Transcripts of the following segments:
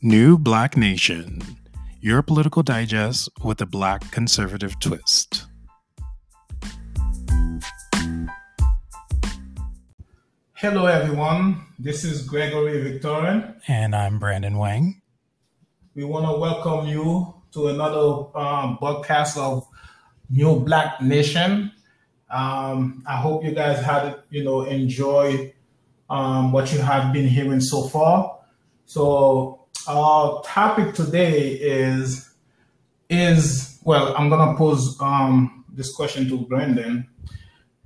New Black Nation, your political digest with a black conservative twist. Hello, everyone. This is Gregory Victorin. And I'm Brandon Wang. We want to welcome you to another um, broadcast of New Black Nation. Um, I hope you guys had, you know, enjoy um, what you have been hearing so far. So our topic today is is well, I'm gonna pose um, this question to Brandon.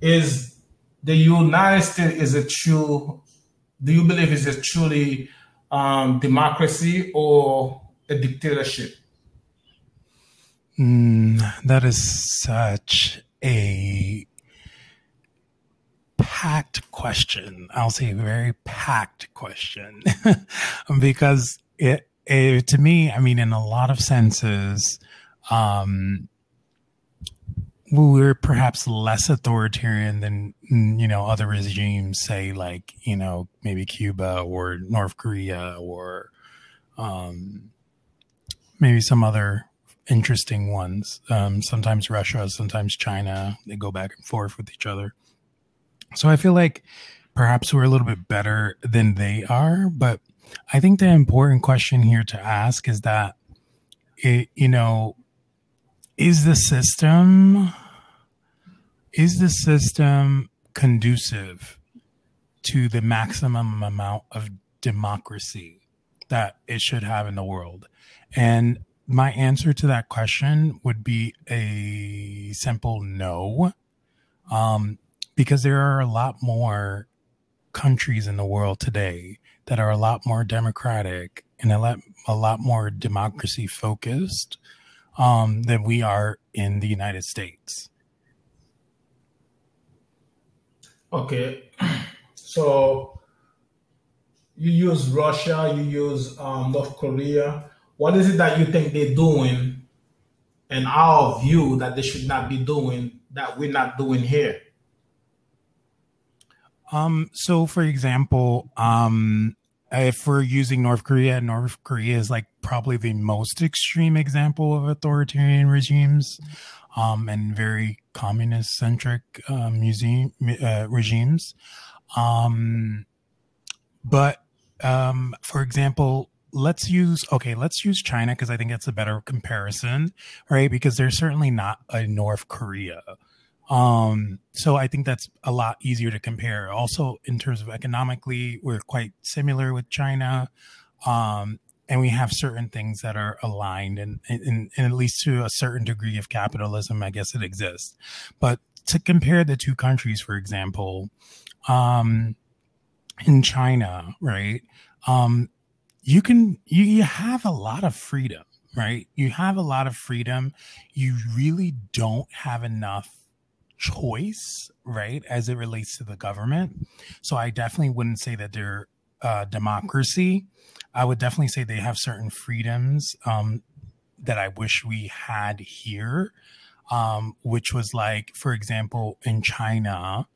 Is the United States is a true? Do you believe is a truly um, democracy or a dictatorship? Mm, that is such a packed question. I'll say very packed question because it, it, to me, I mean, in a lot of senses, um, we're perhaps less authoritarian than you know other regimes, say like you know maybe Cuba or North Korea or um, maybe some other interesting ones. Um, sometimes Russia, sometimes China. They go back and forth with each other. So I feel like perhaps we're a little bit better than they are, but I think the important question here to ask is that it, you know, is the system is the system conducive to the maximum amount of democracy that it should have in the world? And my answer to that question would be a simple no. Um, because there are a lot more countries in the world today that are a lot more democratic and a lot, a lot more democracy focused um, than we are in the United States. Okay, so you use Russia, you use um, North Korea. What is it that you think they're doing, in our view, that they should not be doing that we're not doing here? Um, so for example, um, if we're using North Korea, North Korea is like probably the most extreme example of authoritarian regimes, um, and very communist centric, uh, museum, uh, regimes. Um, but, um, for example, let's use, okay, let's use China because I think it's a better comparison, right? Because they're certainly not a North Korea. Um, so I think that's a lot easier to compare. Also, in terms of economically, we're quite similar with China. Um, and we have certain things that are aligned and, and, and at least to a certain degree of capitalism, I guess it exists. But to compare the two countries, for example, um, in China, right? Um, you can, you, you have a lot of freedom, right? You have a lot of freedom. You really don't have enough choice, right, as it relates to the government. So I definitely wouldn't say that they're uh, democracy. I would definitely say they have certain freedoms um, that I wish we had here, um, which was like, for example, in China,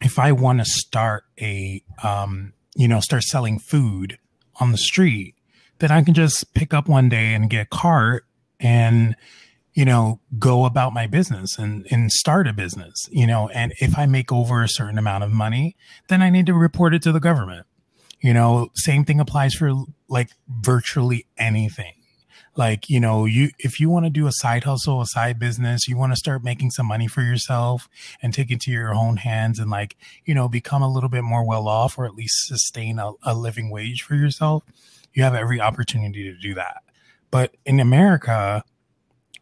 if I want to start a, um, you know, start selling food on the street, then I can just pick up one day and get a cart and you know, go about my business and, and start a business, you know, and if I make over a certain amount of money, then I need to report it to the government. You know, same thing applies for like virtually anything. Like, you know, you, if you want to do a side hustle, a side business, you want to start making some money for yourself and take it to your own hands and like, you know, become a little bit more well off or at least sustain a, a living wage for yourself, you have every opportunity to do that. But in America,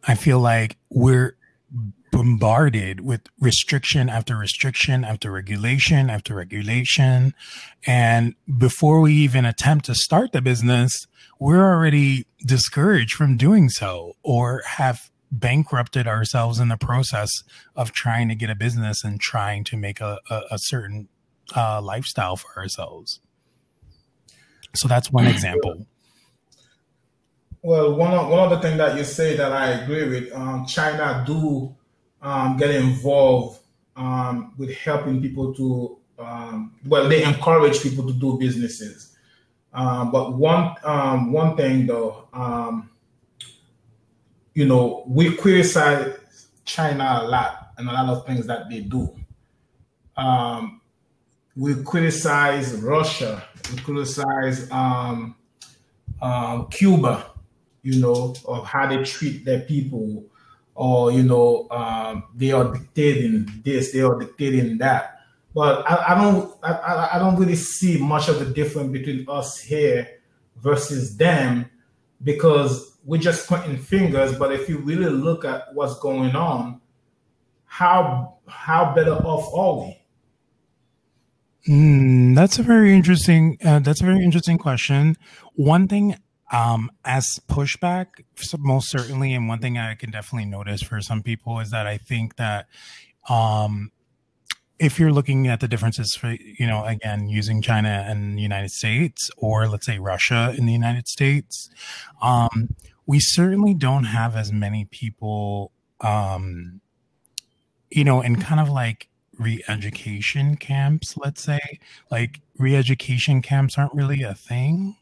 I feel like we're bombarded with restriction after restriction after regulation after regulation. And before we even attempt to start the business, we're already discouraged from doing so or have bankrupted ourselves in the process of trying to get a business and trying to make a, a, a certain uh, lifestyle for ourselves. So that's one example. Well, one of, one of the things that you say that I agree with, um, China do um, get involved um, with helping people to, um, well, they encourage people to do businesses. Um, but one um, one thing though, you know, we criticize China a lot and a lot of things that they do. We criticize Russia. We criticize um, Cuba, you know, of how they treat their people, or you know, um, they are dictating this, they are dictating that. But I, I don't, I, I don't really see much of a difference between us here versus them, because we're just pointing fingers. But if you really look at what's going on, how how better off are we? Mm, that's a very interesting. Uh, that's a very interesting question. One thing, um, as pushback, most certainly, and one thing I can definitely notice for some people is that I think that, um, if you're looking at the differences for you know again using China and the United States or let's say Russia in the United States, um, we certainly don't have as many people, um, you know, in kind of like re-education camps let's say. Like re-education camps aren't really a thing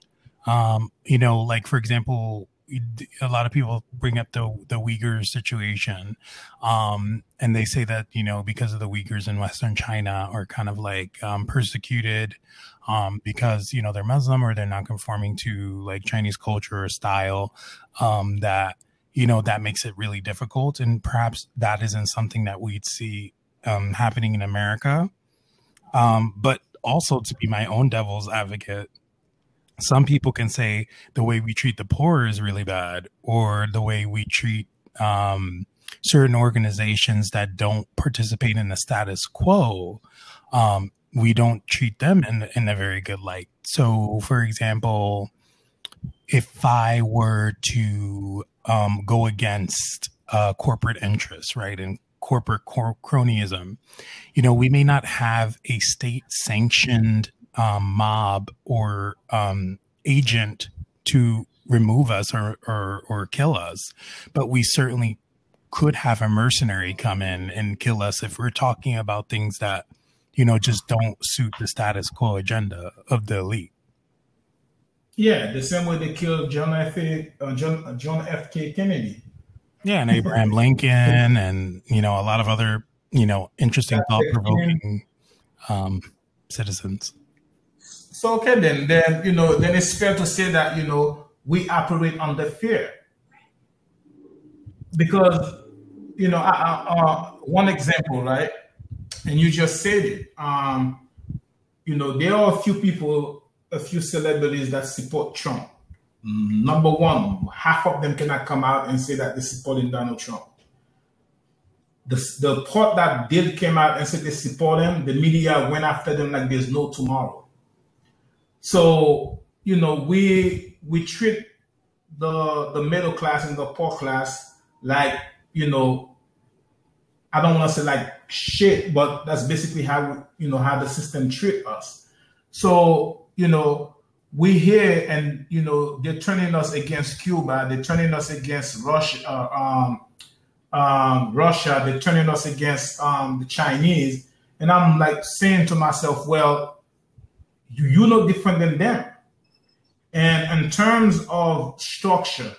um you know like for example a lot of people bring up the the Uyghur situation, um, and they say that you know because of the Uyghurs in Western China are kind of like um, persecuted um, because you know they're Muslim or they're not conforming to like Chinese culture or style. Um, that you know that makes it really difficult, and perhaps that isn't something that we'd see um, happening in America. Um, but also to be my own devil's advocate, some people can say the way we treat the poor is really bad, or the way we treat um, certain organizations that don't participate in the status quo, um, we don't treat them in, in a very good light. So, for example, if I were to um, go against uh, corporate interests, right, and corporate cronyism. You know, we may not have a state sanctioned um, mob or um, agent to remove us or, or, or kill us, but we certainly could have a mercenary come in and kill us if we're talking about things that, you know, just don't suit the status quo agenda of the elite. Yeah, the same way they killed John F. Uh, John, John F. K. Kennedy. Yeah, and Abraham Lincoln, and you know a lot of other you know interesting, thought provoking um, citizens. So okay, then then you know then it's fair to say that you know we operate under fear because you know uh, uh, one example, right? And you just said it. Um, you know there are a few people, a few celebrities that support Trump Number one, half of them cannot come out and say that they're supporting Donald Trump. The, the part that did came out and said they support him, the media went after them like there's no tomorrow. So, you know, we we treat the the middle class and the poor class like, you know, I don't want to say like shit, but that's basically how you know how the system treat us. So, you know, we here and you know they're turning us against Cuba, they're turning us against Russia, uh, um, um, Russia, they're turning us against um, the Chinese, and I'm like saying to myself, well, you're different than them. And in terms of structure,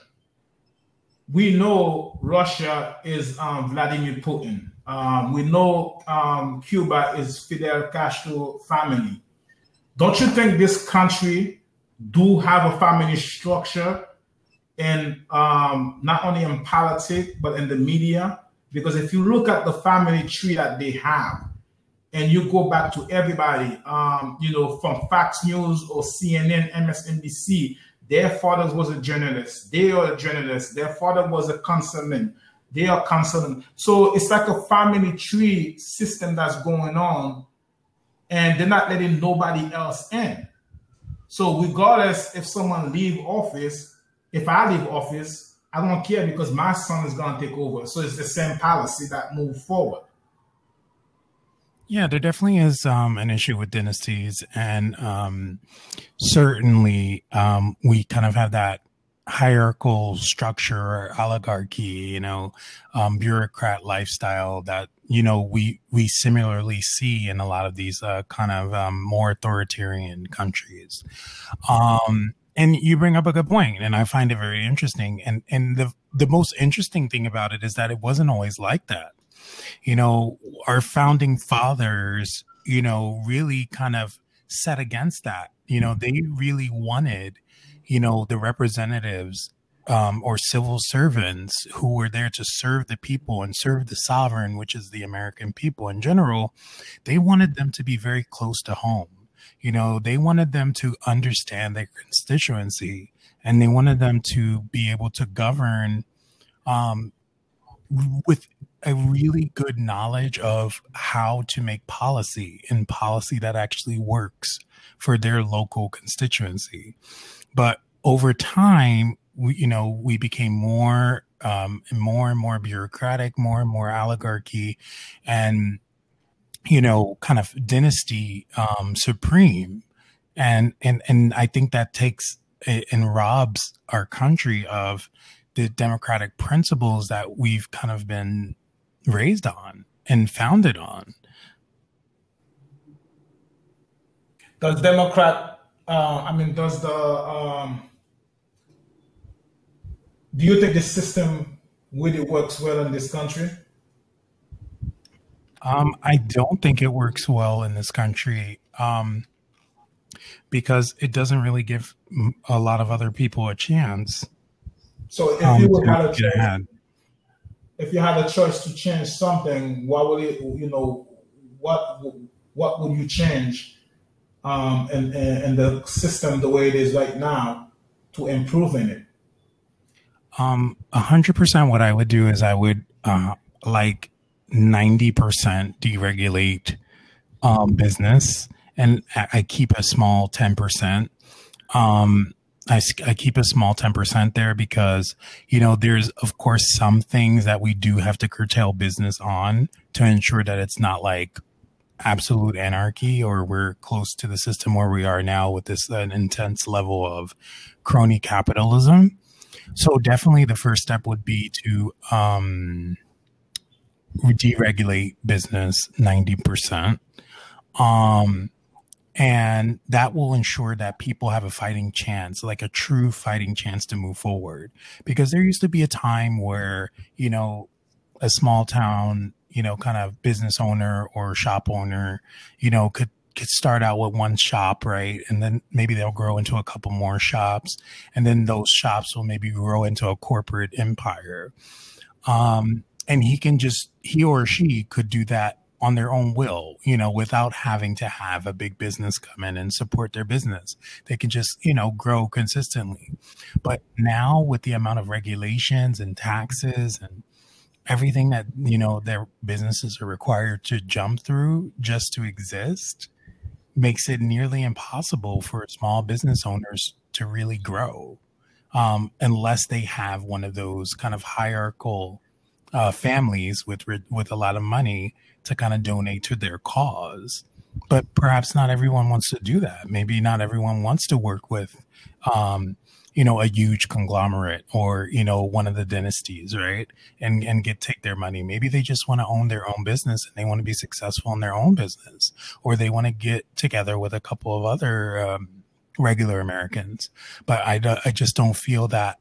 we know Russia is um, Vladimir Putin. Um, we know um, Cuba is Fidel Castro family. Don't you think this country do have a family structure and um, not only in politics but in the media because if you look at the family tree that they have and you go back to everybody um, you know from fox news or cnn msnbc their father was a journalist. They are a journalist. Their father was a consultant they are consultant so it's like a family tree system that's going on and they're not letting nobody else in. So regardless if someone leave office, if I leave office, I don't care because my son is going to take over. So it's the same policy that move forward. Yeah, there definitely is um, an issue with dynasties, and um, certainly um, we kind of have that hierarchical structure oligarchy, you know, um, bureaucrat lifestyle that you know we we similarly see in a lot of these uh, kind of um, more authoritarian countries. Um, and you bring up a good point, and I find it very interesting. And and the the most interesting thing about it is that it wasn't always like that. You know, our founding fathers, you know, really kind of set against that. You know, they really wanted, you know, the representatives um, or civil servants who were there to serve the people and serve the sovereign, which is the American people in general, they wanted them to be very close to home. You know, they wanted them to understand their constituency and they wanted them to be able to govern um, with a really good knowledge of how to make policy and policy that actually works for their local constituency. But over time, we, you know, we became more, um, more and more bureaucratic, more and more oligarchy, and you know, kind of dynasty um, supreme, and and and I think that takes and robs our country of the democratic principles that we've kind of been raised on and founded on. Does Democrat, uh, I mean, does the um, do you think the system really works well in this country? Um, I don't think it works well in this country um, because it doesn't really give a lot of other people a chance. So if um, you would have a choice, if you had a choice to change something, what would it? You know, what what would you change um, in, in, in the system the way it is right now to improve in it? Um, a hundred percent. What I would do is I would uh, like ninety percent deregulate um, business, and I keep a small ten percent. Um, I, I keep a small 10% there because, you know, there's of course some things that we do have to curtail business on to ensure that it's not like absolute anarchy or we're close to the system where we are now with this uh, intense level of crony capitalism. So definitely the first step would be to um, deregulate business 90%. Um, and that will ensure that people have a fighting chance, like a true fighting chance to move forward. Because there used to be a time where, you know, a small town, you know, kind of business owner or shop owner, you know, could could start out with one shop, right? And then maybe they'll grow into a couple more shops. And then those shops will maybe grow into a corporate empire. Um, and he can just, he or she could do that on their own will, you know, without having to have a big business come in and support their business. They can just, you know, grow consistently. But now with the amount of regulations and taxes and everything that, you know, their businesses are required to jump through just to exist, makes it nearly impossible for small business owners to really grow um, unless they have one of those kind of hierarchical uh, families with with a lot of money to kind of donate to their cause. But perhaps not everyone wants to do that. Maybe not everyone wants to work with um, you know a huge conglomerate or you know one of the dynasties right and and get take their money maybe they just want to own their own business and they want to be successful in their own business or they want to get together with a couple of other um, regular americans but i i just don't feel that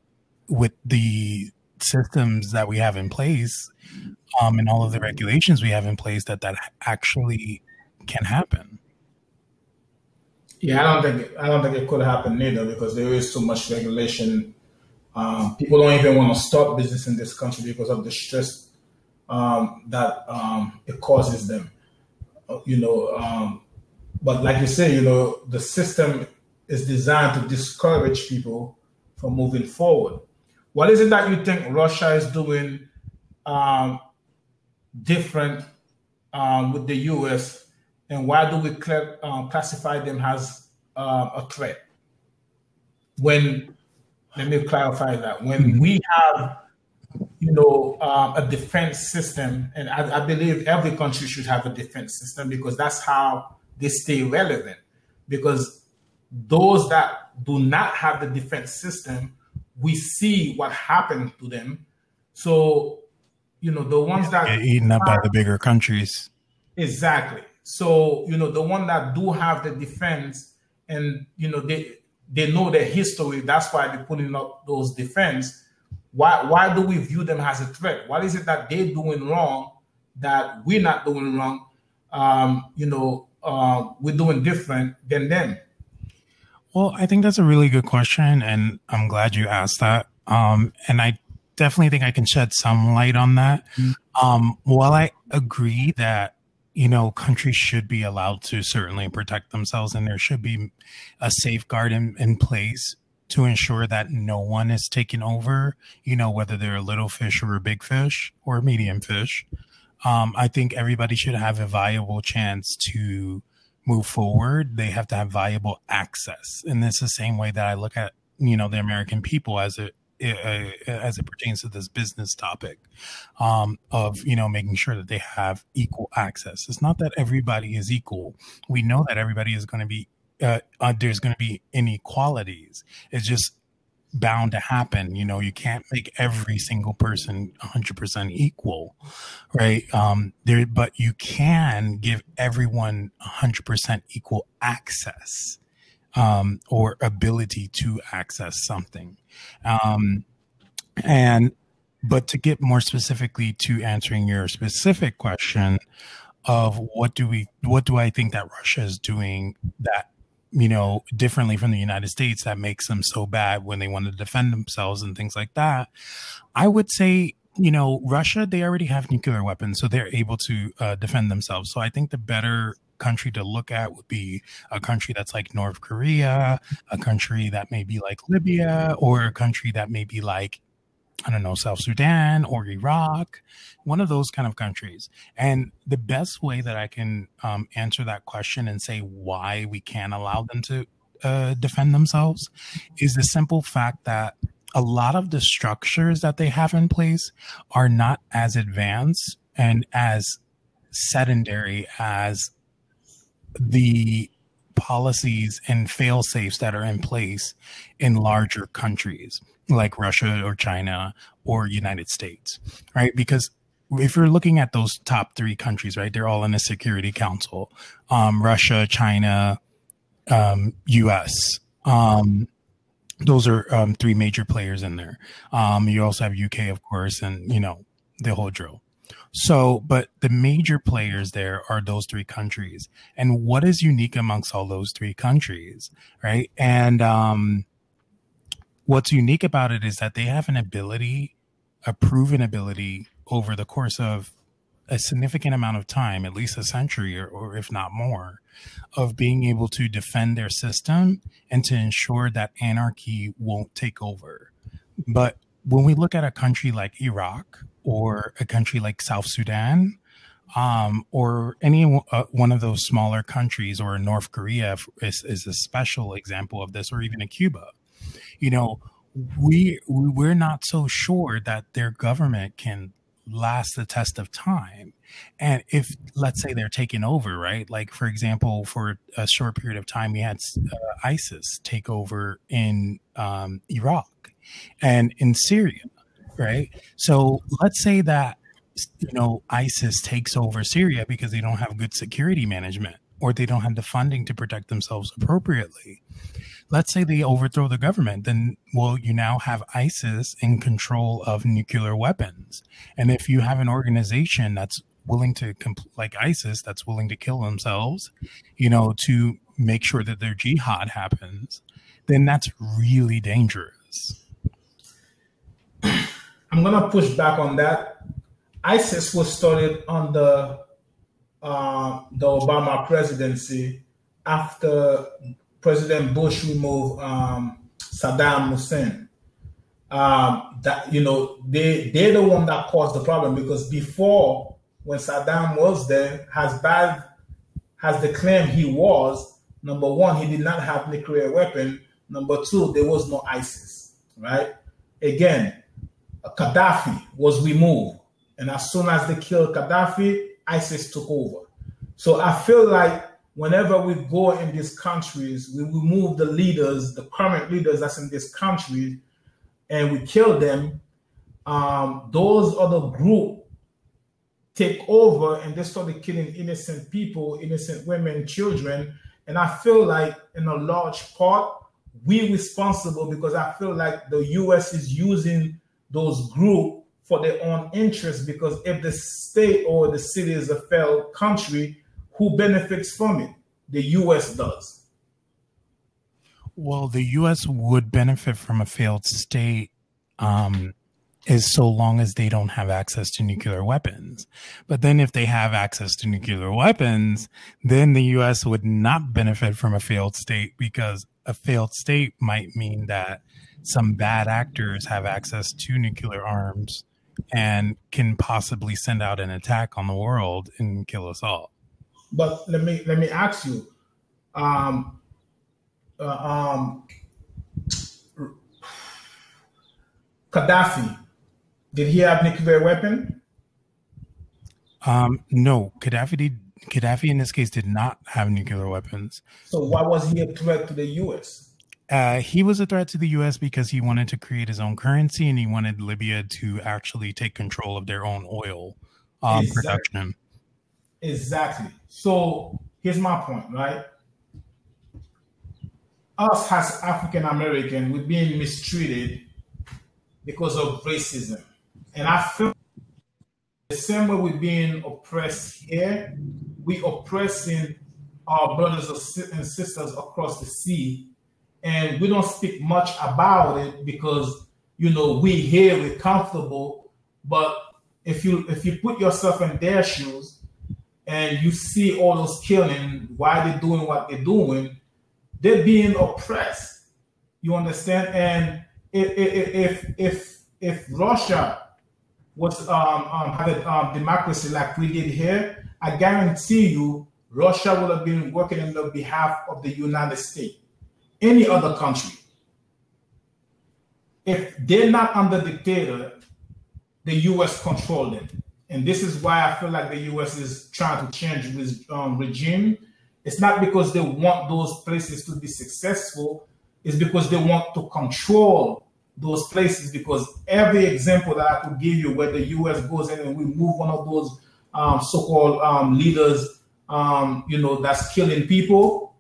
with the systems that we have in place um and all of the regulations we have in place that that actually can happen yeah, I don't think I don't think it could happen either because there is so much regulation. Um, people don't even want to start business in this country because of the stress um, that um, it causes them. Uh, you know, um, but like you say, you know, the system is designed to discourage people from moving forward. What is it that you think Russia is doing um, different um, with the U.S and why do we cl- um, classify them as uh, a threat? When let me clarify that when we have you know uh, a defense system, and I, I, believe every country should have a defense system because that's how they stay relevant. Because those that do not have the defense system, we see what happened to them. So you know, the ones that Get eaten up by the bigger countries. Exactly. So, you know, the one that do have the defense and, you know, they they know their history. That's why they're putting up those defense. Why why do we view them as a threat? What is it that they're doing wrong that we're not doing wrong? Um, you know, uh, we're doing different than them. Well, I think that's a really good question, and I'm glad you asked that. Um, and I definitely think I can shed some light on that. Mm-hmm. Um, while I agree that you know countries should be allowed to certainly protect themselves, and there should be a safeguard in, in place to ensure that no one is taken over. You know, whether they're a little fish or a big fish or a medium fish. Um, I think everybody should have a viable chance to move forward, they have to have viable access. And it's the same way that I look at, you know, the American people as it as it pertains to this business topic um, of you know making sure that they have equal access. It's not that everybody is equal. We know that everybody is going to be uh, uh, there's going to be inequalities. It's just bound to happen. You know, you can't make every single person 100% equal, right? Um, there, but you can give everyone 100% equal access, um, or ability to access something. Um, and, but to get more specifically to answering your specific question of what do we, what do I think that Russia is doing that you know, differently from the United States that makes them so bad when they want to defend themselves and things like that. I would say, you know, Russia, they already have nuclear weapons, so they're able to uh, defend themselves. So I think the better country to look at would be a country that's like North Korea, a country that may be like Libya, or a country that may be like I don't know, South Sudan or Iraq, one of those kind of countries. And the best way that I can um, answer that question and say why we can't allow them to uh, defend themselves is the simple fact that a lot of the structures that they have in place are not as advanced and as sedentary as the policies and fail safes that are in place in larger countries like Russia or China or United States, right? Because if you're looking at those top three countries, right, they're all in the Security Council, um, Russia, China, um, U.S. Um, those are um, three major players in there. Um, you also have UK, of course, and you know the whole drill. So, but the major players there are those three countries, and what is unique amongst all those three countries, right? And um, what's unique about it is that they have an ability, a proven ability over the course of a significant amount of time, at least a century or, or if not more, of being able to defend their system and to ensure that anarchy won't take over. But when we look at a country like Iraq or a country like South Sudan, um, or any uh, one of those smaller countries, or North Korea is, is a special example of this, or even a Cuba, you know, we we're not so sure that their government can last the test of time. And if let's say they're taken over, right? Like for example, for a short period of time, we had uh, ISIS take over in um, Iraq and in Syria, right? So let's say that you know ISIS takes over Syria because they don't have good security management or they don't have the funding to protect themselves appropriately let's say they overthrow the government, then well, you now have ISIS in control of nuclear weapons. And if you have an organization that's willing to like ISIS that's willing to kill themselves, you know, to make sure that their jihad happens, then that's really dangerous. I'm gonna push back on that. ISIS was started under uh, the Obama presidency after President Bush removed um, Saddam Hussein. Um, that you know they they're the one that caused the problem because before when Saddam was there, as bad as the claim he was, number one he did not have nuclear weapon. Number two, there was no ISIS. Right? Again, Gaddafi was removed, and as soon as they killed Gaddafi, ISIS took over. So I feel like whenever we go in these countries, we remove the leaders, the current leaders that's in this country, and we kill them. Um, those other group take over and they started killing innocent people, innocent women, children. And I feel like in a large part, we responsible because I feel like the US is using those group for their own interest because if the state or the city is a failed country, who benefits from it? The US does. Well, the US would benefit from a failed state um, is so long as they don't have access to nuclear weapons. But then if they have access to nuclear weapons, then the US would not benefit from a failed state because a failed state might mean that some bad actors have access to nuclear arms and can possibly send out an attack on the world and kill us all. But let me let me ask you, um, uh, um, Gaddafi, did he have nuclear weapon? Um, no, Gaddafi did. Gaddafi in this case did not have nuclear weapons. So why was he a threat to the U.S.? Uh, he was a threat to the U.S. because he wanted to create his own currency and he wanted Libya to actually take control of their own oil um, exactly. production. Exactly. So here's my point, right? Us as African American, we're being mistreated because of racism. And I feel the same way we're being oppressed here, we oppressing our brothers and sisters across the sea. And we don't speak much about it because you know we here we're comfortable. But if you if you put yourself in their shoes and you see all those killing, why they're doing what they're doing, they're being oppressed. You understand? And if if if if Russia was um, um, had a um, democracy like we did here, I guarantee you Russia would have been working on the behalf of the United States, any other country. If they're not under dictator, the U.S. control them, and this is why I feel like the U.S. is trying to change this um, regime. It's not because they want those places to be successful; it's because they want to control those places because every example that I could give you where the U.S. goes in and we move one of those um, so-called um, leaders, um, you know, that's killing people,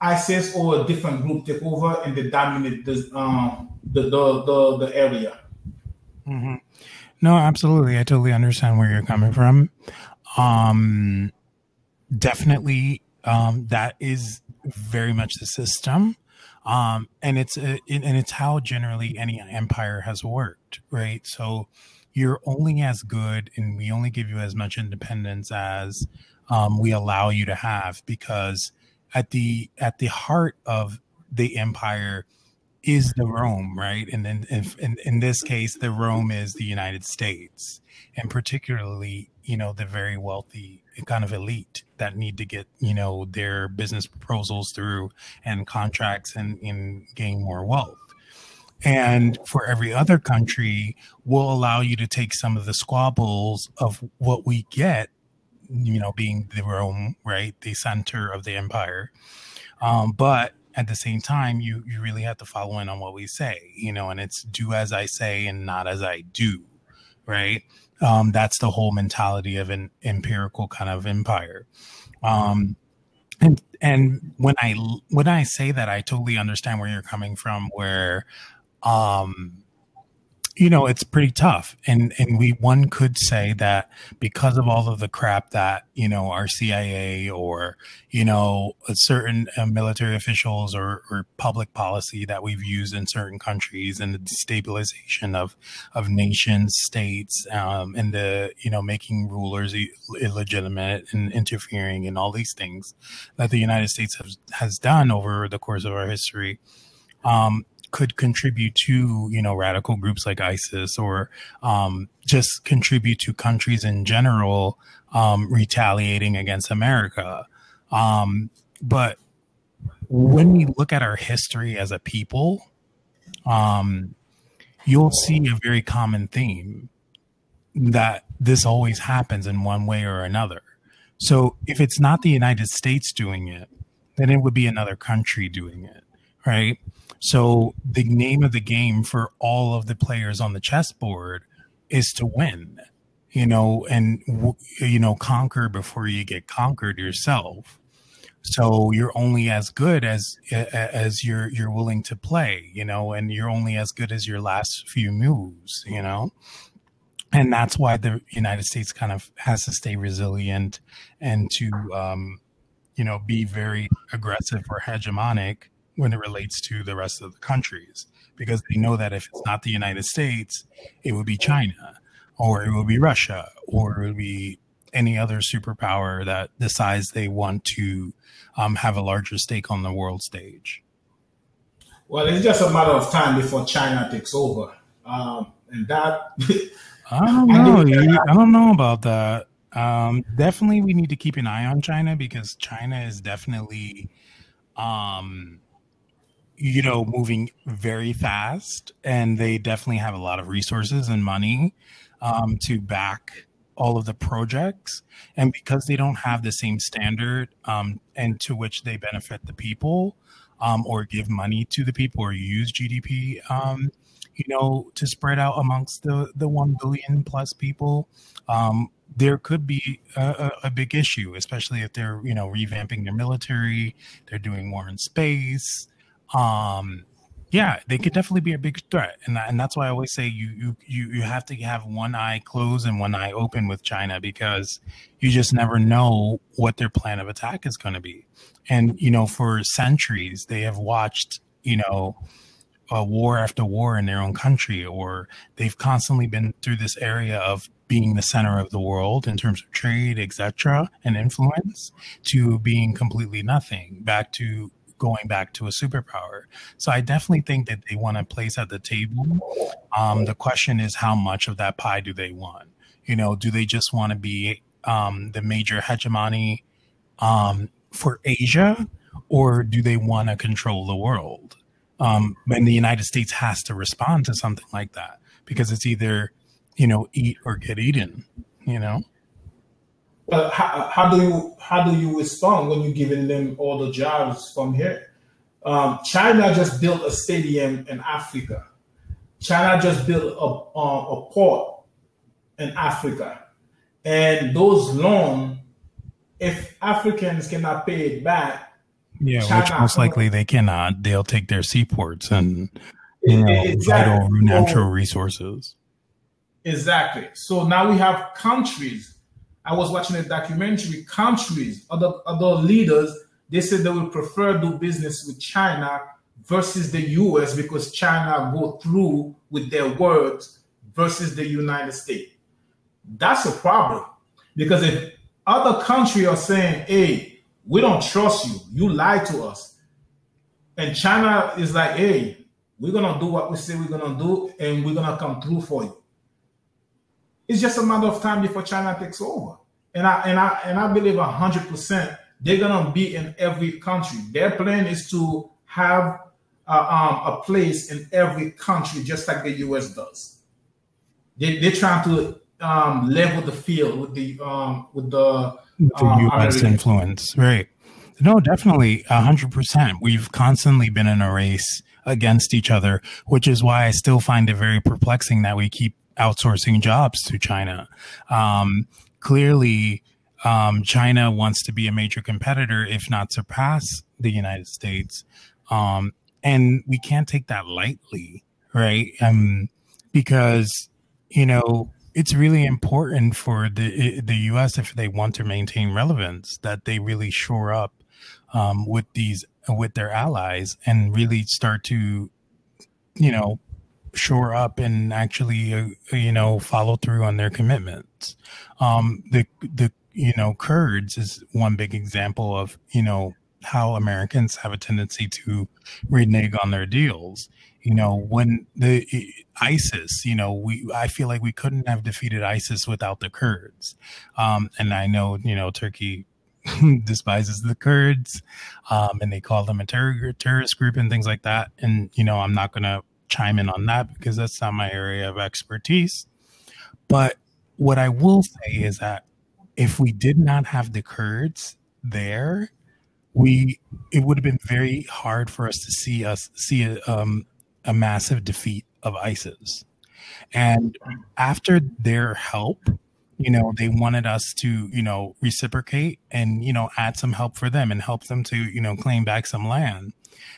ISIS or a different group take over and they dominate the um, the, the, the the area. Mm-hmm. No, absolutely. I totally understand where you're coming from. Um, definitely, um, that is very much the system um, and it's a, uh, and it's how generally any empire has worked, right? So you're only as good, and we only give you as much independence as um, we allow you to have, because at the at the heart of the empire is the Rome, right? And then if, in, in this case, the Rome is the United States, and particularly, you know, the very wealthy kind of elite that need to get, you know, their business proposals through and contracts and, and gain more wealth. And for every other country, will allow you to take some of the squabbles of what we get, you know, being the Rome, right, the center of the empire. Um, but at the same time, you you really have to follow in on what we say, you know, and it's do as I say and not as I do, right? Um, that's the whole mentality of an empirical kind of empire. Um, and and when I when I say that, I totally understand where you're coming from. Where um, you know it's pretty tough. And and we one could say that because of all of the crap that you know our cia or you know certain uh, military officials or, or public policy that we've used in certain countries and the destabilization of of nations states um, and the you know making rulers illegitimate and interfering in all these things that the united states has, has done over the course of our history um, could contribute to you know radical groups like ISIS or um, just contribute to countries in general um, retaliating against America. Um, but when we look at our history as a people, um, you'll see a very common theme that this always happens in one way or another. So if it's not the United States doing it, then it would be another country doing it, right? So the name of the game for all of the players on the chessboard is to win. you know, and you know, conquer before you get conquered yourself. So you're only as good as as you're you're willing to play, you know, and you're only as good as your last few moves, you know. And that's why the United States kind of has to stay resilient and to um, you know, be very aggressive or hegemonic when it relates to the rest of the countries because they know that if it's not the United States, it would be China or it would be Russia or it would be any other superpower that decides they want to um, have a larger stake on the world stage. Well, it's just a matter of time before China takes over, um, and that. I don't know. I don't know about that. Um, definitely, we need to keep an eye on China because China is definitely, um, you know, moving very fast, and they definitely have a lot of resources and money um, to back all of the projects. And because they don't have the same standard um, and to which they benefit the people um, or give money to the people or use GDP, um, you know, to spread out amongst the, the 1 billion plus people, um, there could be a, a, big issue, especially if they're, you know, revamping their military, they're doing more in space. Um, yeah, they could definitely be a big threat, and and that's why I always say you you you you have to have one eye closed and one eye open with China because you just never know what their plan of attack is going to be, and you know for centuries they have watched you know war after war in their own country, or they've constantly been through this area of being the center of the world in terms of trade, etc., and influence, to being completely nothing, back to going back to a superpower. So I definitely think that they want a place at the table. Um, the question is, how much of that pie do they want? You know, do they just want to be um, the major hegemony um, for Asia, or do they want to control the world? Um, and the United States has to respond to something like that because it's either, you know, eat or get eaten. You know. But how, how do you how do you respond when you're giving them all the jobs from here? Um, China just built a stadium in Africa. China just built a, uh, a port in Africa, and those loans, if Africans cannot pay it back, yeah, China, which most likely they cannot. They'll take their seaports and you know, exactly. vital natural resources. Exactly. So now we have countries I was watching a documentary. Countries, other other leaders, they said they would prefer do business with China versus the U.S. because China go through with their words versus the United States. That's a problem because if other countries are saying, "Hey, we don't trust you. You lie to us," and China is like, "Hey, we're gonna do what we say we're gonna do, and we're gonna come through for you." It's just a matter of time before China takes over. And I and I and I believe hundred percent they're gonna be in every country. Their plan is to have uh, um, a place in every country, just like the U.S. does. They, they're trying to um, level the field with the um, with the, the um, U.S. American. influence, right? No, definitely, hundred percent. We've constantly been in a race against each other, which is why I still find it very perplexing that we keep outsourcing jobs to China. Um, clearly, um, China wants to be a major competitor, if not surpass the United States. Um, and we can't take that lightly, right? Um, because, you know, it's really important for the the U.S. if they want to maintain relevance that they really shore up um, with these with their allies and really start to, you know, shore up and actually, uh, you know, follow through on their commitments. Um, the the you know Kurds is one big example of you know how Americans have a tendency to renege on their deals. You know, when the ISIS, you know, we I feel like we couldn't have defeated ISIS without the Kurds. Um, and I know, you know, Turkey despises the Kurds, um, and they call them a terror, terrorist group and things like that. And you know, I'm not to chime in on that because that's not my area of expertise. But what I will say is that if we did not have the Kurds there, we it would have been very hard for us to see us see a, um, a massive defeat of ISIS. And after their help, you know they wanted us to you know reciprocate and you know add some help for them and help them to you know claim back some land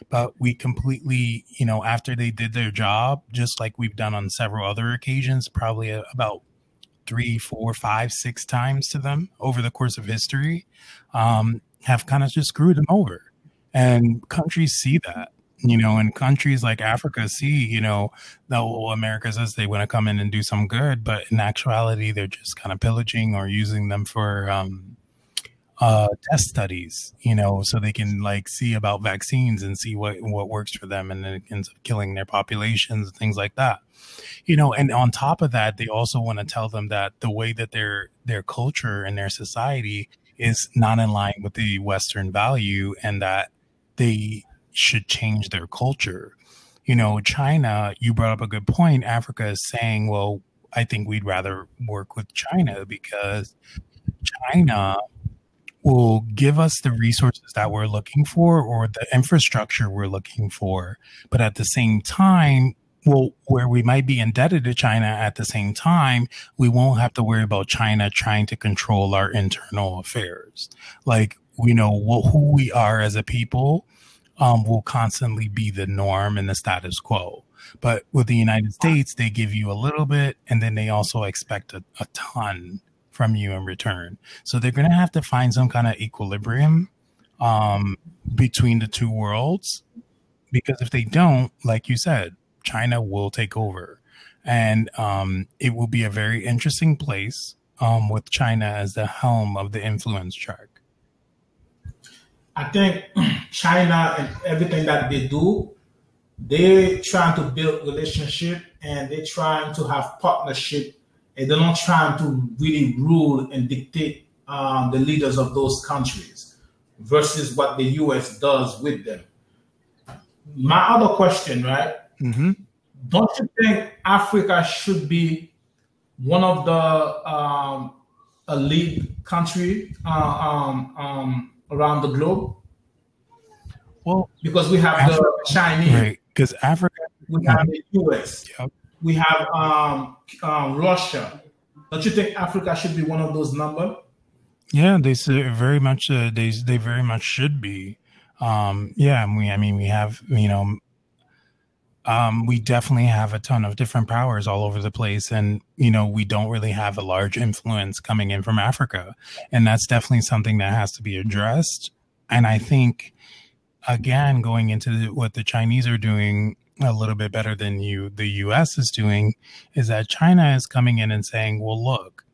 but we completely you know after they did their job just like we've done on several other occasions probably about three four five six times to them over the course of history um, have kind of just screwed them over. And countries see that you know, and countries like Africa see, you know, whole America says they want to come in and do some good, but in actuality, they're just kind of pillaging or using them for um, uh, test studies, you know, so they can like see about vaccines and see what what works for them, and then it ends up killing their populations and things like that, you know. And on top of that, they also want to tell them that the way that their their culture and their society is not in line with the Western value, and that they should change their culture. You know, China, you brought up a good point. Africa is saying, well, I think we'd rather work with China because China will give us the resources that we're looking for or the infrastructure we're looking for. But at the same time, well, where we might be indebted to China at the same time, we won't have to worry about China trying to control our internal affairs. Like, we know who we are as a people um, will constantly be the norm and the status quo. But with the United States, they give you a little bit and then they also expect a, a ton from you in return. So they're going to have to find some kind of equilibrium um, between the two worlds. Because if they don't, like you said, China will take over. And um, it will be a very interesting place um, with China as the helm of the influence chart. I think China and everything that they do, they're trying to build relationship and they're trying to have partnership and they're not trying to really rule and dictate um, the leaders of those countries versus what the U.S. does with them. My other question, right? Mm-hmm. Don't you think Africa should be one of the um, elite country uh, um, um around the globe? Well, because we have Africa, the Chinese, right? Because Africa, we have the US, yep. We have um, um, Russia. Don't you think Africa should be one of those number? Yeah, they very much. Uh, they they very much should be. Um, yeah, we. I mean, we have you know um, we definitely have a ton of different powers all over the place. And, you know, we don't really have a large influence coming in from Africa. And that's definitely something that has to be addressed. And I think, again, going into the, what the Chinese are doing a little bit better than you, the US is doing, is that China is coming in and saying, well, look,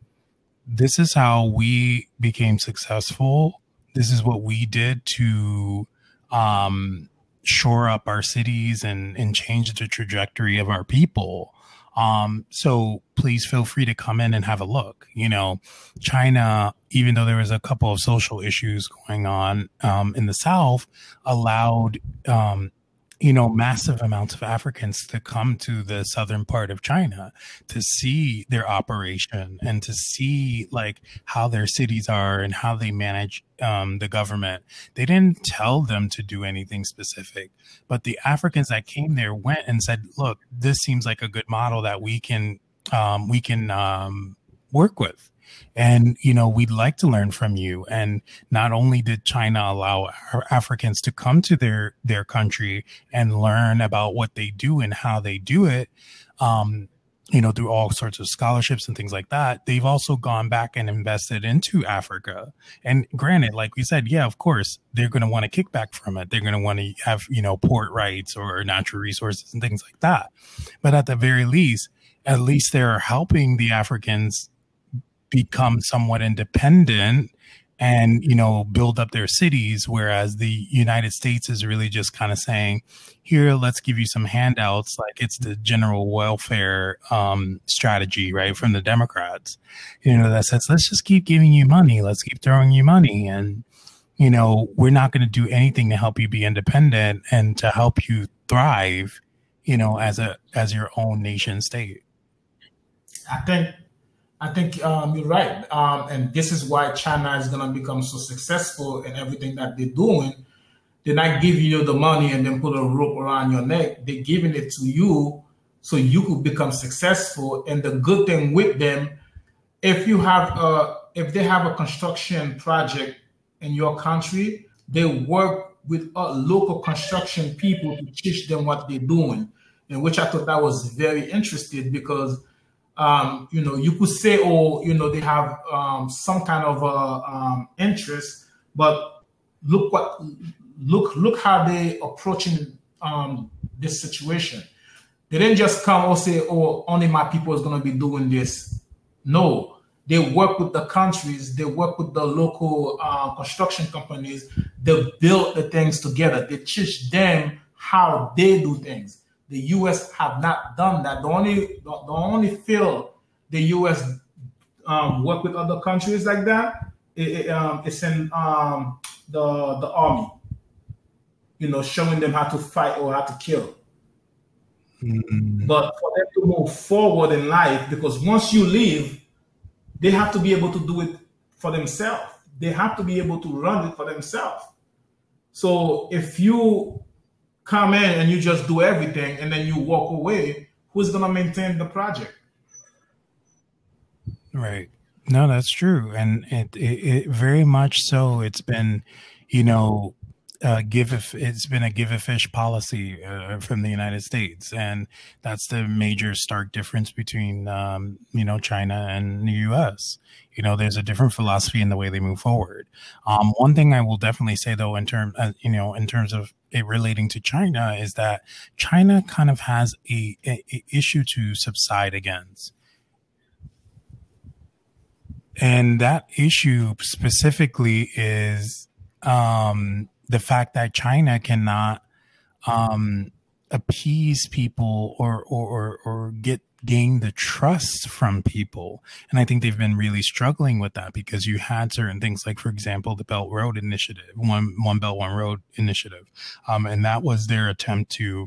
this is how we became successful. This is what we did to, um, shore up our cities and and change the trajectory of our people. Um, so please feel free to come in and have a look. You know, China, even though there was a couple of social issues going on um, in the South, allowed um, you know, massive amounts of Africans to come to the southern part of China to see their operation and to see like how their cities are and how they manage um, the government. They didn't tell them to do anything specific, but the Africans that came there went and said, "Look, this seems like a good model that we can um, we can um, work with." And, you know, we'd like to learn from you. And not only did China allow Africans to come to their, their country and learn about what they do and how they do it, um, you know, through all sorts of scholarships and things like that, they've also gone back and invested into Africa. And granted, like we said, yeah, of course, they're going to want to kick back from it. They're going to want to have, you know, port rights or natural resources and things like that. But at the very least, at least they're helping the Africans become somewhat independent and you know build up their cities whereas the united states is really just kind of saying here let's give you some handouts like it's the general welfare um, strategy right from the democrats you know that says let's just keep giving you money. Let's keep throwing you money. And you know we're not going to do anything to help you be independent and to help you thrive you know as a as your own nation state. I think I think um, you're right. Um, and this is why China is going to become so successful in everything that they're doing. They're not giving you the money and then put a rope around your neck. They're giving it to you so you could become successful. And the good thing with them, if you have a, if they have a construction project in your country, they work with local construction people to teach them what they're doing, and which I thought that was very interesting because um, you know you could say oh you know they have um, some kind of uh, um, interest, but look what look look how they approaching um, this situation. They didn't just come or say oh only my people is going to be doing this. No, they work with the countries, they work with the local uh, construction companies, they build the things together. They teach them how they do things. The U.S. have not done that. The only the, the only field the U.S. Um, work with other countries like that, it, it, um, it's in um, the the army. You know, showing them how to fight or how to kill. Mm-hmm. But for them to move forward in life, because once you leave, they have to be able to do it for themselves. They have to be able to run it for themselves. So if you come in and you just do everything and then you walk away, who's going to maintain the project? Right. No, that's true, and it, it, it very much so. It's been, you know, uh, give a, it's been a give a fish policy uh, from the United States, and that's the major stark difference between um, you know China and the U.S. You know, there's a different philosophy in the way they move forward. Um, one thing I will definitely say, though, in terms uh, you know, in terms of it relating to China, is that China kind of has a, a, a issue to subside against. And that issue specifically is um, the fact that China cannot um, appease people or, or, or, or get gain the trust from people. And I think they've been really struggling with that because you had certain things like, for example, the Belt Road Initiative, one, one Belt, one Road Initiative. Um, and that was their attempt to,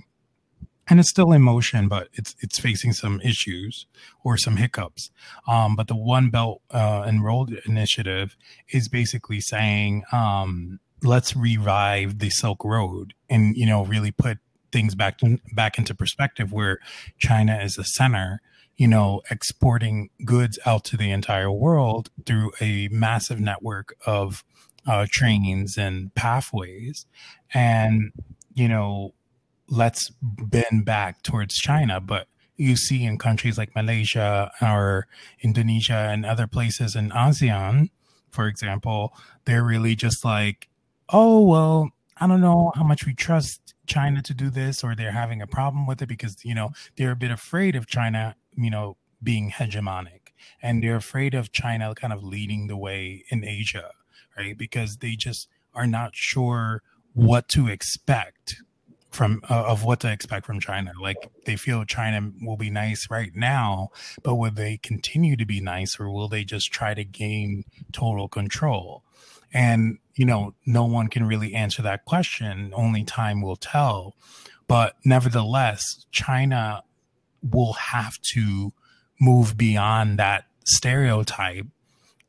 and it's still in motion, but it's, it's facing some issues or some hiccups. Um, but the One Belt, uh, Road Initiative is basically saying, um, let's revive the Silk Road and you know really put things back to, back into perspective where China is the center you know exporting goods out to the entire world through a massive network of uh, trains and pathways. And you know let's bend back towards China. But you see in countries like Malaysia or Indonesia and other places in ASEAN, for example, they're really just like, oh, well, I don't know how much we trust China to do this, or they're having a problem with it because, you know, they're a bit afraid of China, you know, being hegemonic and they're afraid of China kind of leading the way in Asia, right? Because they just are not sure what to expect from uh, of what to expect from China. Like they feel China will be nice right now, but will they continue to be nice or will they just try to gain total control? And, you know, no one can really answer that question. Only time will tell. But nevertheless, China will have to move beyond that stereotype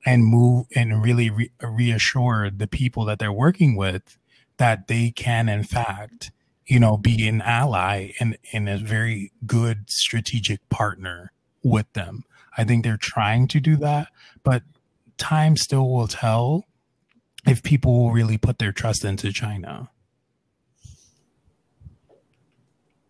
and move and really re- reassure the people that they're working with that they can, in fact, you know, be an ally and, and a very good strategic partner with them. I think they're trying to do that, but time still will tell if people will really put their trust into China.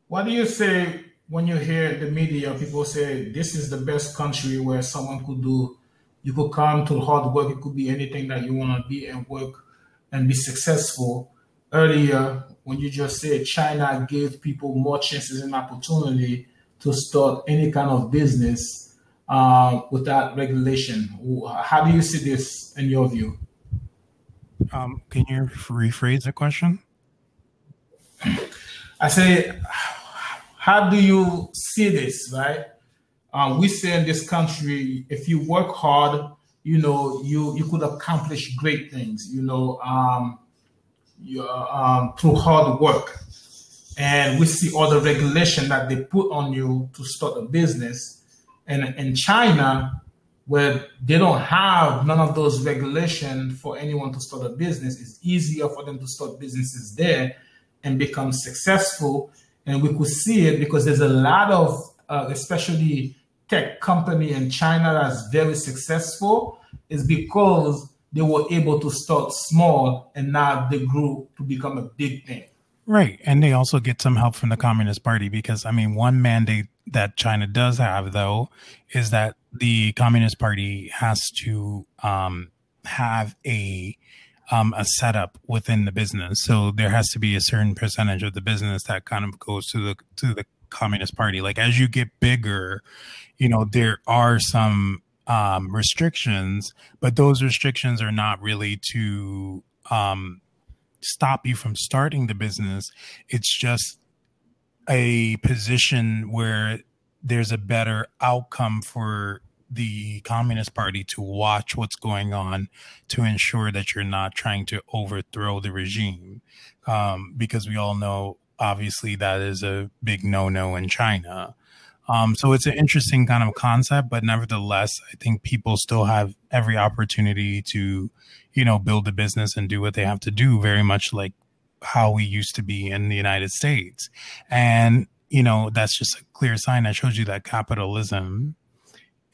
What do you say when you hear the media? People say this is the best country where someone could do. You could come to hard work. It could be anything that you want to be and work and be successful. Earlier, when you just said China gave people more chances and opportunity to start any kind of business uh, without regulation. How do you see this in your view? Um, can you rephrase the question? I say, how do you see this, right? Um, we say in this country, if you work hard, you know, you you could accomplish great things, you know, um, you, um, through hard work. And we see all the regulation that they put on you to start a business. And in China, where they don't have none of those regulations for anyone to start a business. It's easier for them to start businesses there and become successful. And we could see it because there's a lot of, uh, especially tech company in China that's very successful is because they were able to start small and now they grew to become a big thing. Right. And they also get some help from the Communist Party because, I mean, one mandate that China does have, though, is that the Communist Party has to um, have a um, a setup within the business. So there has to be a certain percentage of the business that kind of goes to the to the Communist Party. Like as you get bigger, you know, there are some um, restrictions, but those restrictions are not really to um, stop you from starting the business. It's just a position where there's a better outcome for the Communist Party to watch what's going on to ensure that you're not trying to overthrow the regime. Um, because we all know, obviously, that is a big no no in China. Um, so it's an interesting kind of concept, but nevertheless, I think people still have every opportunity to, you know, build a business and do what they have to do, very much like how we used to be in the United States. And, you know, that's just a clear sign that shows you that capitalism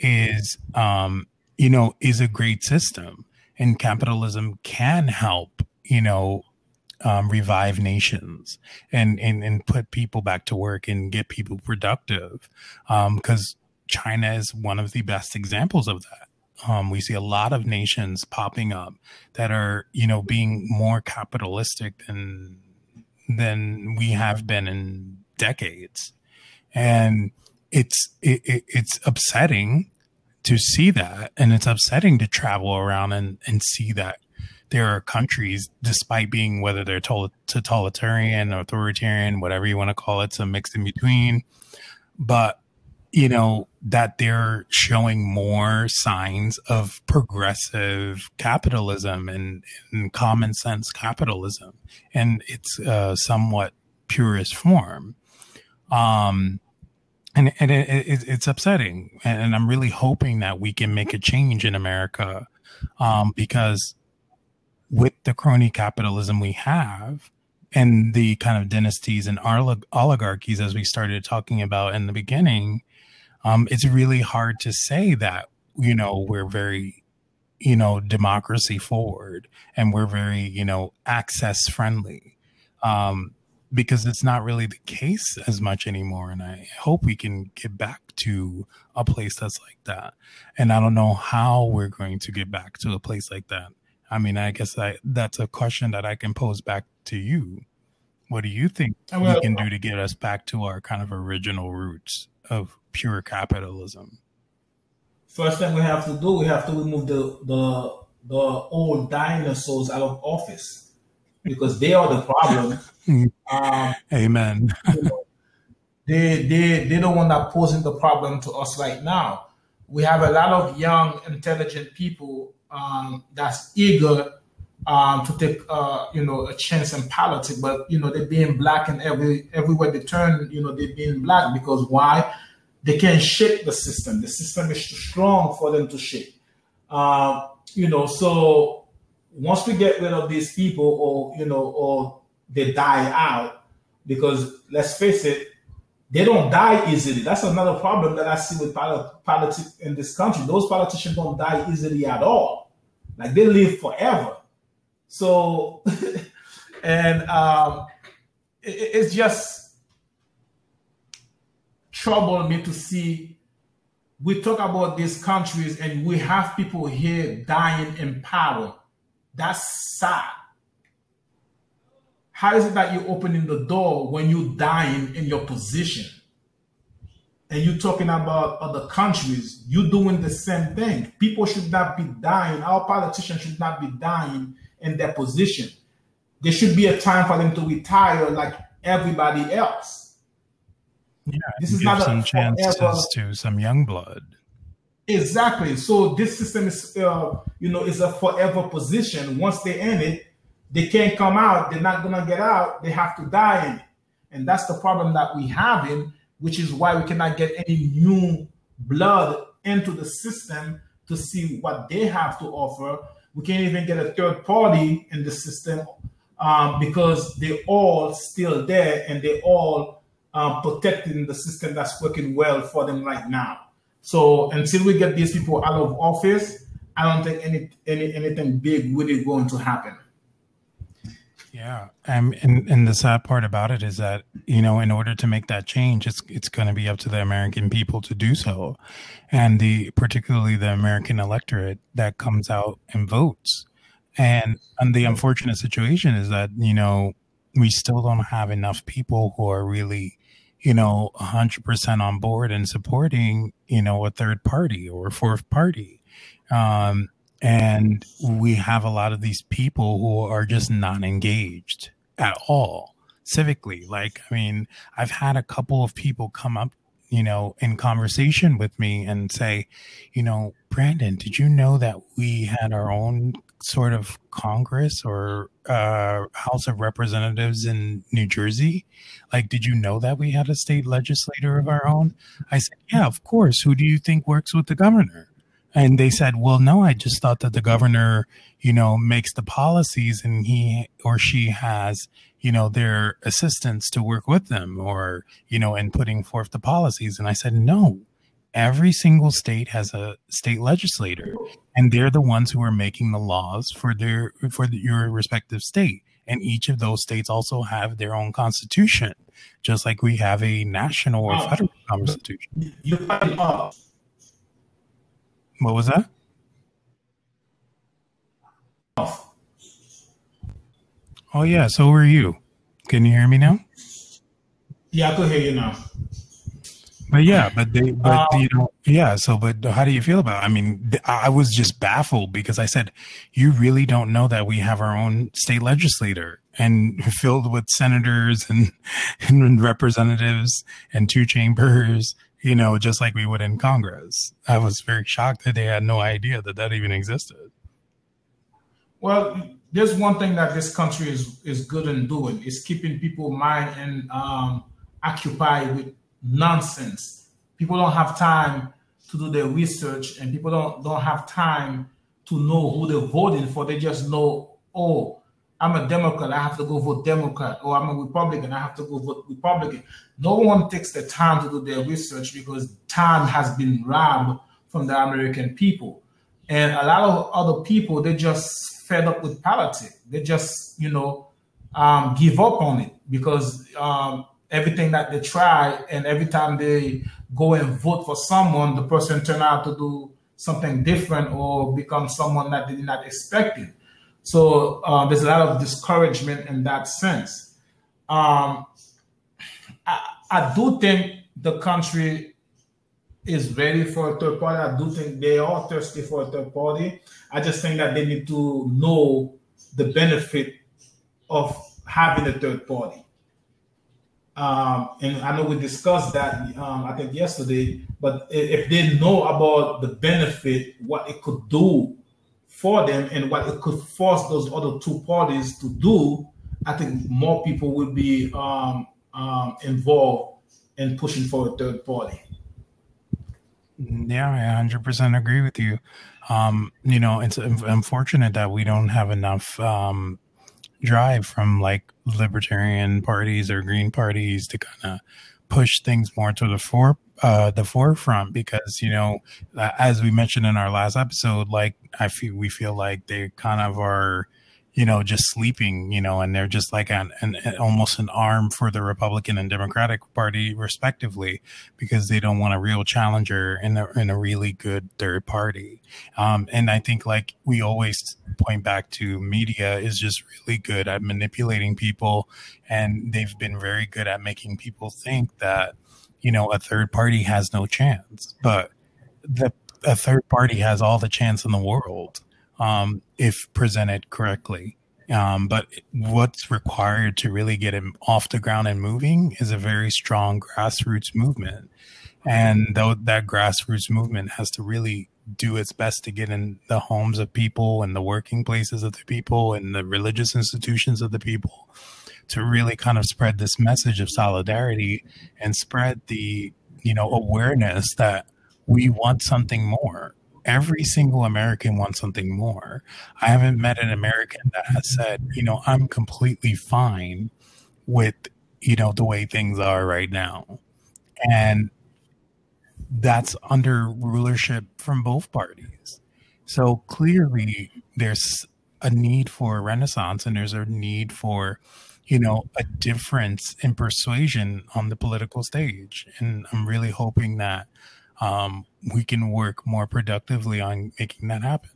is um, you know is a great system, and capitalism can help you know um, revive nations and, and and put people back to work and get people productive because um, China is one of the best examples of that. Um, we see a lot of nations popping up that are you know being more capitalistic than than we have been in decades and it's it, it, it's upsetting to see that and it's upsetting to travel around and and see that there are countries despite being whether they're totalitarian authoritarian whatever you want to call it some mixed in between but you know that they're showing more signs of progressive capitalism and, and common sense capitalism and its uh, somewhat purest form. Um and and it, it, it's upsetting. And i'm really hoping that we can make a change in america um, because with the crony capitalism we have and the kind of dynasties and oligarchies as we started talking about in the beginning um, it's really hard to say that you know we're very you know democracy forward and we're very you know access friendly um, because it's not really the case as much anymore. And I hope we can get back to a place that's like that. And I don't know how we're going to get back to a place like that. I mean, I guess I, that's a question that I can pose back to you. What do you think well, we can do to get us back to our kind of original roots of pure capitalism? First thing we have to do, we have to remove the the the old dinosaurs out of office because they are the problem. Mm-hmm. Um, Amen. you know, they they they the one that posing the problem to us right now. We have a lot of young, intelligent people um, that's eager um, to take uh, you know a chance in politics, but you know they're being black and every everywhere they turn, you know they're being black because why? They can't shake the system. The system is too strong for them to shake. Uh, you know, so once we get rid of these people, or you know, or they die out because let's face it, they don't die easily. That's another problem that I see with politics in this country. Those politicians don't die easily at all. Like they live forever. So, and um, it, it's just trouble me to see. We talk about these countries and we have people here dying in power. That's sad how is it that you're opening the door when you're dying in your position? And you're talking about other countries, you're doing the same thing. People should not be dying. Our politicians should not be dying in their position. There should be a time for them to retire like everybody else. Yeah, this is not some chances forever, to some young blood. Exactly. So this system is, uh, you know, is a forever position. Once they end it, they can't come out. They're not gonna get out. They have to die in it, and that's the problem that we have in, which is why we cannot get any new blood into the system to see what they have to offer. We can't even get a third party in the system um, because they're all still there and they're all um, protecting the system that's working well for them right now. So until we get these people out of office, I don't think any, any anything big really going to happen. Yeah, um, and and the sad part about it is that you know, in order to make that change, it's it's going to be up to the American people to do so, and the particularly the American electorate that comes out and votes. And and the unfortunate situation is that you know we still don't have enough people who are really you know 100% on board and supporting you know a third party or a fourth party um, and we have a lot of these people who are just not engaged at all civically. Like, I mean, I've had a couple of people come up, you know, in conversation with me and say, you know, Brandon, did you know that we had our own sort of Congress or uh, House of Representatives in New Jersey? Like, did you know that we had a state legislator of our own? I said, yeah, of course. Who do you think works with the governor? And they said, well, no, I just thought that the governor, you know, makes the policies and he or she has, you know, their assistants to work with them or, you know, and putting forth the policies. And I said, no, every single state has a state legislator and they're the ones who are making the laws for their, for the, your respective state. And each of those states also have their own constitution, just like we have a national or federal constitution. What was that? Oh yeah, so were you. Can you hear me now? Yeah, I could hear you now. But yeah, but they, but um, you know, yeah. So, but how do you feel about? It? I mean, I was just baffled because I said, "You really don't know that we have our own state legislator and filled with senators and, and representatives and two chambers you know, just like we would in Congress. I was very shocked that they had no idea that that even existed. Well, there's one thing that this country is is good in doing is keeping people mind and um, occupied with nonsense. People don't have time to do their research, and people don't don't have time to know who they're voting for. They just know, oh, I'm a Democrat, I have to go vote Democrat, or I'm a Republican, I have to go vote Republican. No one takes the time to do their research because time has been robbed from the American people. And a lot of other people, they just fed up with politics. They just, you know, um, give up on it because um, everything that they try and every time they go and vote for someone, the person turn out to do something different or become someone that they did not expect it. So uh, there's a lot of discouragement in that sense. Um, I, I do think the country is ready for a third party. I do think they are thirsty for a third party. I just think that they need to know the benefit of having a third party. Um, and I know we discussed that um, I think yesterday. But if they know about the benefit, what it could do for them and what it could force those other two parties to do, I think more people will be um, um, involved in pushing for a third party. Yeah, I 100% agree with you. Um, you know, it's unfortunate that we don't have enough um, drive from like libertarian parties or green parties to kind of push things more to the fore uh, the forefront because you know, as we mentioned in our last episode, like I feel we feel like they kind of are, you know, just sleeping, you know, and they're just like an, an, almost an arm for the Republican and Democratic Party respectively because they don't want a real challenger in a in a really good third party. Um, and I think like we always point back to media is just really good at manipulating people, and they've been very good at making people think that you know, a third party has no chance, but the a third party has all the chance in the world um, if presented correctly. Um, but what's required to really get him off the ground and moving is a very strong grassroots movement. And though that grassroots movement has to really do its best to get in the homes of people and the working places of the people and the religious institutions of the people to really kind of spread this message of solidarity and spread the you know awareness that we want something more. Every single american wants something more. I haven't met an american that has said you know i'm completely fine with you know the way things are right now. And that's under rulership from both parties. So clearly, there's a need for a renaissance, and there's a need for, you know, a difference in persuasion on the political stage. And I'm really hoping that um, we can work more productively on making that happen.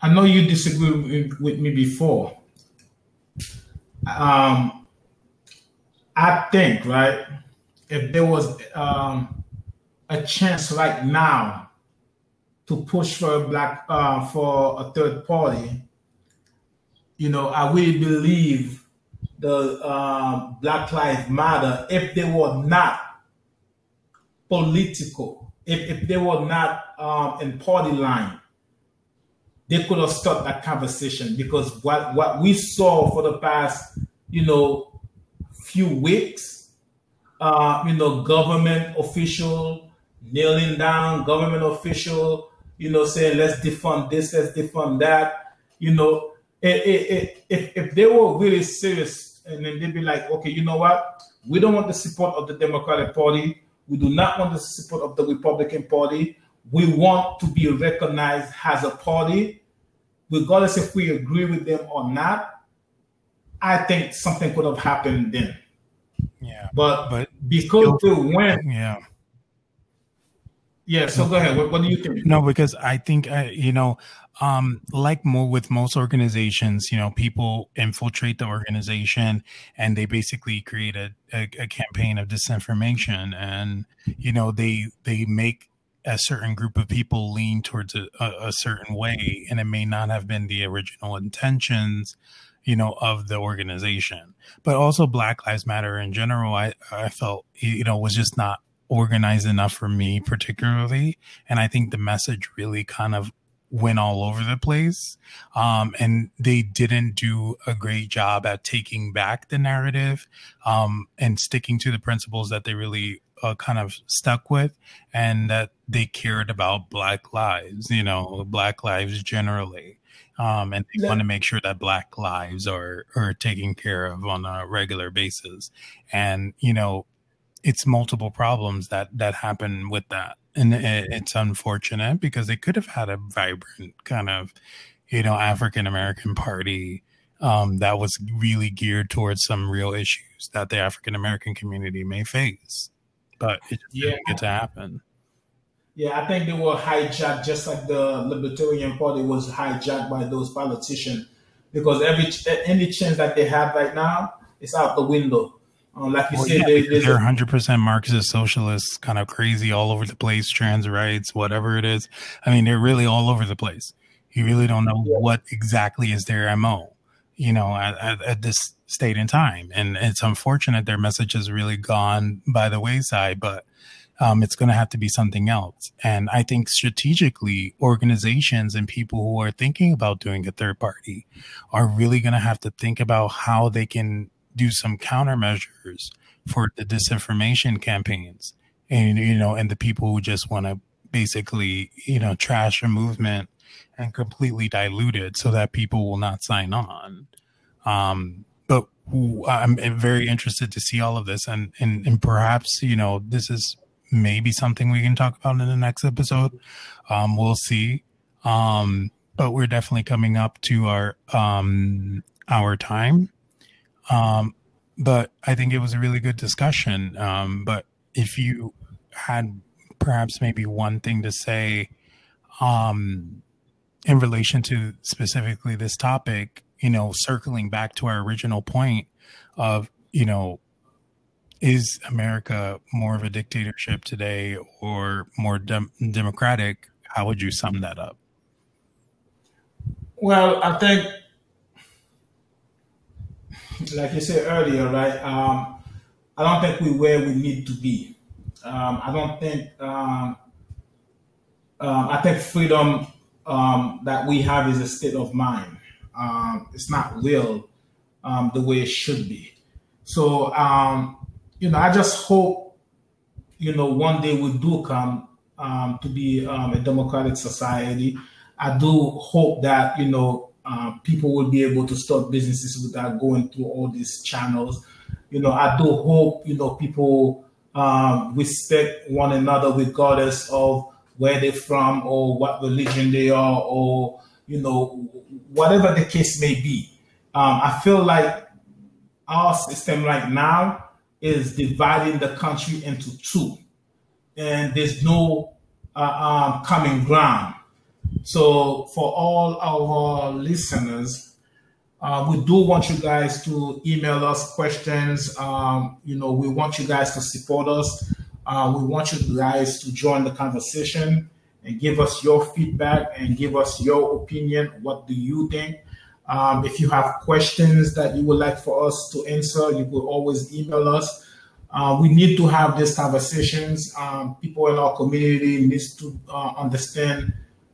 I know you disagreed with me before. Um, I think, right, if there was um, a chance right now to push for a black uh, for a third party, you know, I really believe the uh, Black Lives Matter if they were not political, if, if they were not um, in party line, they could have stopped that conversation because what, what we saw for the past, you know, few weeks, uh, you know, government official kneeling down, government official, you know, saying let's defund this, let's defund that, you know, it, it, it, if, if they were really serious and then they'd be like, okay, you know what? We don't want the support of the Democratic Party. We do not want the support of the Republican Party. We want to be recognized as a party regardless if we agree with them or not, I think something could have happened then. Yeah. But, but because they went. Yeah. Yeah. So go ahead. What, what do you think? No, because I think, uh, you know, um, like more with most organizations, you know, people infiltrate the organization and they basically create a, a, a campaign of disinformation and, you know, they, they make a certain group of people lean towards a, a, a, certain way and it may not have been the original intentions you know of the organization. But also black lives matter in general i i felt you know was just not organized enough for me particularly. And i think the message really kind of went all over the place. Um, and they didn't do a great job at taking back the narrative um, and sticking to the principles that they really uh, kind of stuck with and that they cared about black lives you know black lives generally. Um, and they yeah. want to make sure that black lives are are taken care of on a regular basis. And you know it's multiple problems that that happen with that and it, it's unfortunate because they could have had a vibrant kind of you know african american party um, that was really geared towards some real issues that the african american community may face but it yeah. didn't get to happen. Yeah, I think they were hijacked just like the Libertarian Party was hijacked by those politicians because every any chance that they have right now is out the window. Uh, like you well, said, yeah, they, are 100% Marxist socialists, kind of crazy all over the place, trans rights, whatever it is. I mean, they're really all over the place. You really don't know yeah. what exactly is their MO, you know, at, at, at this state and time. And it's unfortunate their message has really gone by the wayside, but um, it's going to have to be something else. And I think strategically, organizations and people who are thinking about doing a third party are really going to have to think about how they can do some countermeasures for the disinformation campaigns and, you know, and the people who just want to basically, you know, trash a movement and completely dilute it so that people will not sign on. Um, but I'm very interested to see all of this, and, and and perhaps you know this is maybe something we can talk about in the next episode. Um, we'll see. Um, but we're definitely coming up to our um, our time. Um, but I think it was a really good discussion. Um, but if you had perhaps maybe one thing to say um, in relation to specifically this topic, you know, circling back to our original point of, you know, is America more of a dictatorship today or more dem- democratic? How would you sum that up? Well, I think, like you said earlier, right? Um, I don't think we're where we need to be. Um, I don't think. Um, um I think freedom um, that we have is a state of mind um, it's not real um, the way it should be. So, um, you know, I just hope, you know, one day we do come um, to be um, a democratic society. I do hope that, you know, uh, people will be able to start businesses without going through all these channels. You know, I do hope, you know, people um, respect one another regardless of where they're from or what religion they are or you know whatever the case may be. Um, I feel like our system right now is dividing the country into two, and there's no uh, um, common ground. So for all our listeners, uh, we do want you guys to email us questions. Um, you know, we want you guys to support us. Uh, we want you guys to join the conversation and give us your feedback and give us your opinion. What do you think? Um, if you have questions that you would like for us to answer, you will always email us. Uh, we need to have these conversations. Um, people in our community needs to uh, understand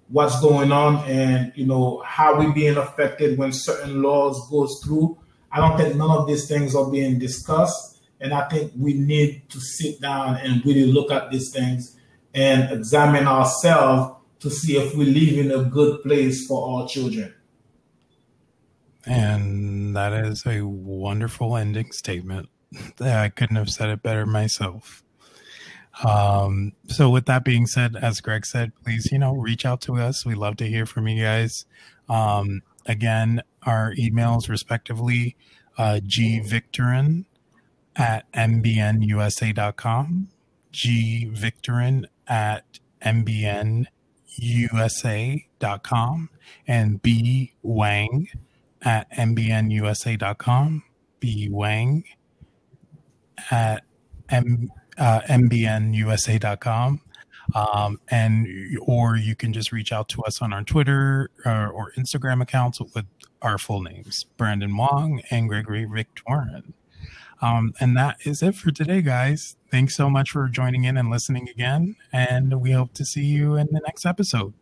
what's going on and you know how we being affected when certain laws goes through. I don't think none of these things are being discussed, and I think we need to sit down and really look at these things and examine ourselves to see if we live in a good place for our children. And that is a wonderful ending statement. I couldn't have said it better myself. Um, so with that being said, as Greg said, please, you know, reach out to us. We love to hear from you guys. Um, again, our emails respectively, uh, gvictorin at mbnusa.com, gvictorin at mbnusa.com, and b wang at mbnusa.com, b wang at m uh, mbnusa.com. Um, and or you can just reach out to us on our Twitter uh, or Instagram accounts with our full names, Brandon Wong and Gregory Victorin. Um, and that is it for today, guys. Thanks so much for joining in and listening again. And we hope to see you in the next episode.